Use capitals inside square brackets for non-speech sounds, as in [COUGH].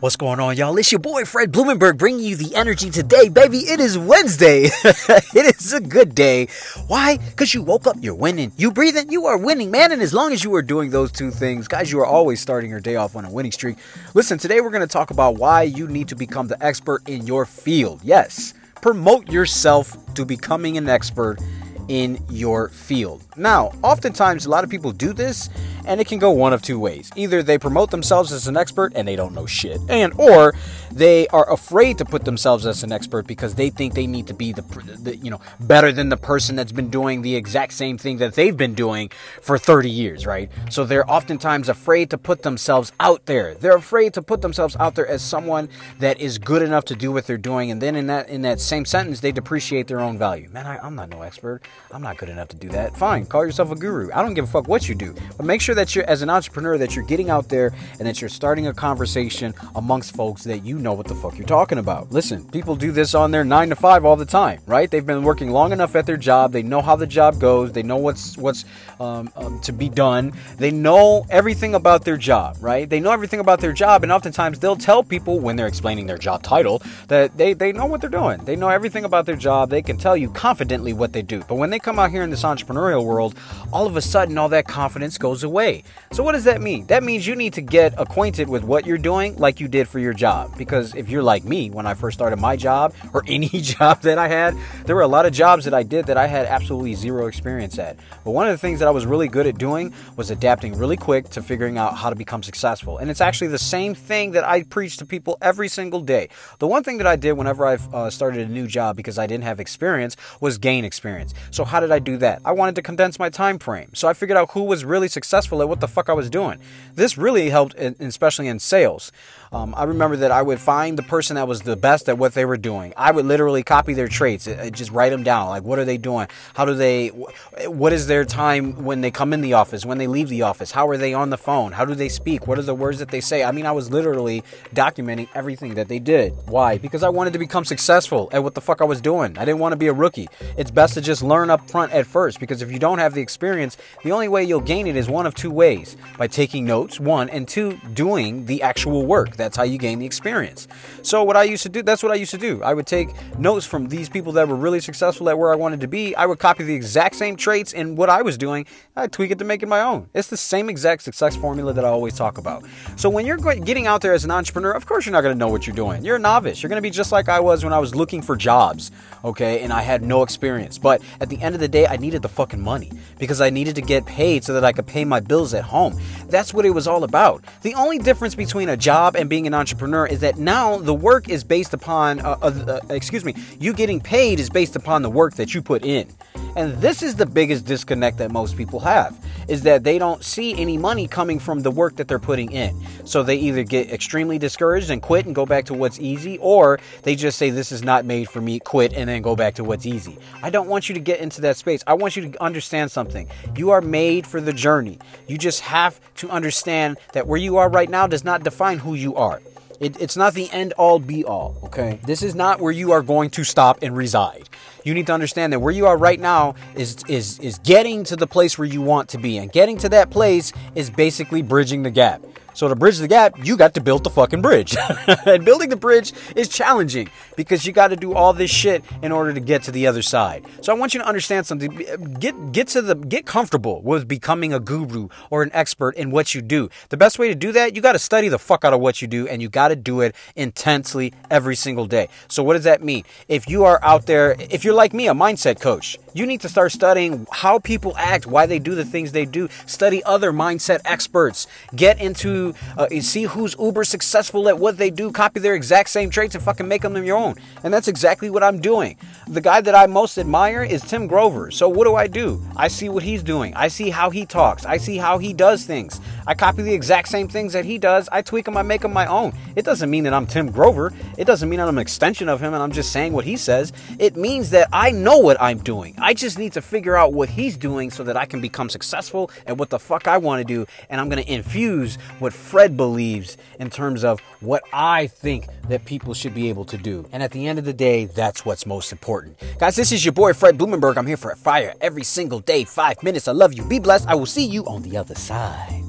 What's going on, y'all? It's your boy Fred Blumenberg bringing you the energy today, baby. It is Wednesday. [LAUGHS] it is a good day. Why? Because you woke up, you're winning. You breathing, you are winning, man. And as long as you are doing those two things, guys, you are always starting your day off on a winning streak. Listen, today we're going to talk about why you need to become the expert in your field. Yes, promote yourself to becoming an expert in your field. Now, oftentimes, a lot of people do this and it can go one of two ways. Either they promote themselves as an expert and they don't know shit, and or they are afraid to put themselves as an expert because they think they need to be the, the you know better than the person that's been doing the exact same thing that they've been doing for 30 years, right? So they're oftentimes afraid to put themselves out there. They're afraid to put themselves out there as someone that is good enough to do what they're doing, and then in that in that same sentence they depreciate their own value. Man, I, I'm not no expert. I'm not good enough to do that. Fine, call yourself a guru. I don't give a fuck what you do, but make sure that you're as an entrepreneur that you're getting out there and that you're starting a conversation amongst folks that you know what the fuck you're talking about. Listen, people do this on their 9 to 5 all the time, right? They've been working long enough at their job. They know how the job goes. They know what's what's um, um, to be done. They know everything about their job, right? They know everything about their job and oftentimes they'll tell people when they're explaining their job title that they they know what they're doing. They know everything about their job. They can tell you confidently what they do. But when they come out here in this entrepreneurial world, all of a sudden all that confidence goes away. So, what does that mean? That means you need to get acquainted with what you're doing like you did for your job. Because if you're like me, when I first started my job [LAUGHS] or any [LAUGHS] job that I had, there were a lot of jobs that I did that I had absolutely zero experience at. But one of the things that I was really good at doing was adapting really quick to figuring out how to become successful. And it's actually the same thing that I preach to people every single day. The one thing that I did whenever I uh, started a new job because I didn't have experience was gain experience. So, how did I do that? I wanted to condense my time frame. So, I figured out who was really successful at what the fuck I was doing. This really helped, in, especially in sales. Um, I remember that I would find the person that was the best at what they were doing. I would literally copy their traits, just write them down. Like, what are they doing? How do they? What is their time when they come in the office? When they leave the office? How are they on the phone? How do they speak? What are the words that they say? I mean, I was literally documenting everything that they did. Why? Because I wanted to become successful at what the fuck I was doing. I didn't want to be a rookie. It's best to just learn up front at first because if you don't have the experience, the only way you'll gain it is one of two ways by taking notes, one, and two, doing the actual work. That's how you gain the experience. So, what I used to do, that's what I used to do. I would take notes from these people that were really successful at where I wanted to be. I would copy the exact same traits in what I was doing. I'd tweak it to make it my own. It's the same exact success formula that I always talk about. So, when you're getting out there as an entrepreneur, of course, you're not going to know what you're doing. You're a novice. You're going to be just like I was when I was looking for jobs, okay? And I had no experience. But at the end of the day, I needed the fucking money because I needed to get paid so that I could pay my bills at home. That's what it was all about. The only difference between a job and being an entrepreneur is that now the work is based upon, uh, uh, uh, excuse me, you getting paid is based upon the work that you put in. And this is the biggest disconnect that most people have is that they don't see any money coming from the work that they're putting in. So they either get extremely discouraged and quit and go back to what's easy or they just say this is not made for me, quit and then go back to what's easy. I don't want you to get into that space. I want you to understand something. You are made for the journey. You just have to understand that where you are right now does not define who you are. It, it's not the end all be all, okay? This is not where you are going to stop and reside. You need to understand that where you are right now is is is getting to the place where you want to be, and getting to that place is basically bridging the gap. So to bridge the gap, you got to build the fucking bridge. [LAUGHS] and building the bridge is challenging because you got to do all this shit in order to get to the other side. So I want you to understand something. Uh, get get to the get comfortable with becoming a guru or an expert in what you do. The best way to do that, you got to study the fuck out of what you do and you got to do it intensely every single day. So what does that mean? If you are out there, if you're like me, a mindset coach, you need to start studying how people act, why they do the things they do. Study other mindset experts. Get into, uh, see who's uber successful at what they do, copy their exact same traits, and fucking make them your own. And that's exactly what I'm doing. The guy that I most admire is Tim Grover. So what do I do? I see what he's doing. I see how he talks. I see how he does things. I copy the exact same things that he does. I tweak them. I make them my own. It doesn't mean that I'm Tim Grover. It doesn't mean that I'm an extension of him and I'm just saying what he says. It means that I know what I'm doing. I just need to figure out what he's doing so that I can become successful at what the fuck I want to do. And I'm going to infuse what Fred believes in terms of what I think that people should be able to do. And at the end of the day, that's what's most important. Guys, this is your boy Fred Blumenberg. I'm here for a fire every single day, five minutes. I love you. Be blessed. I will see you on the other side.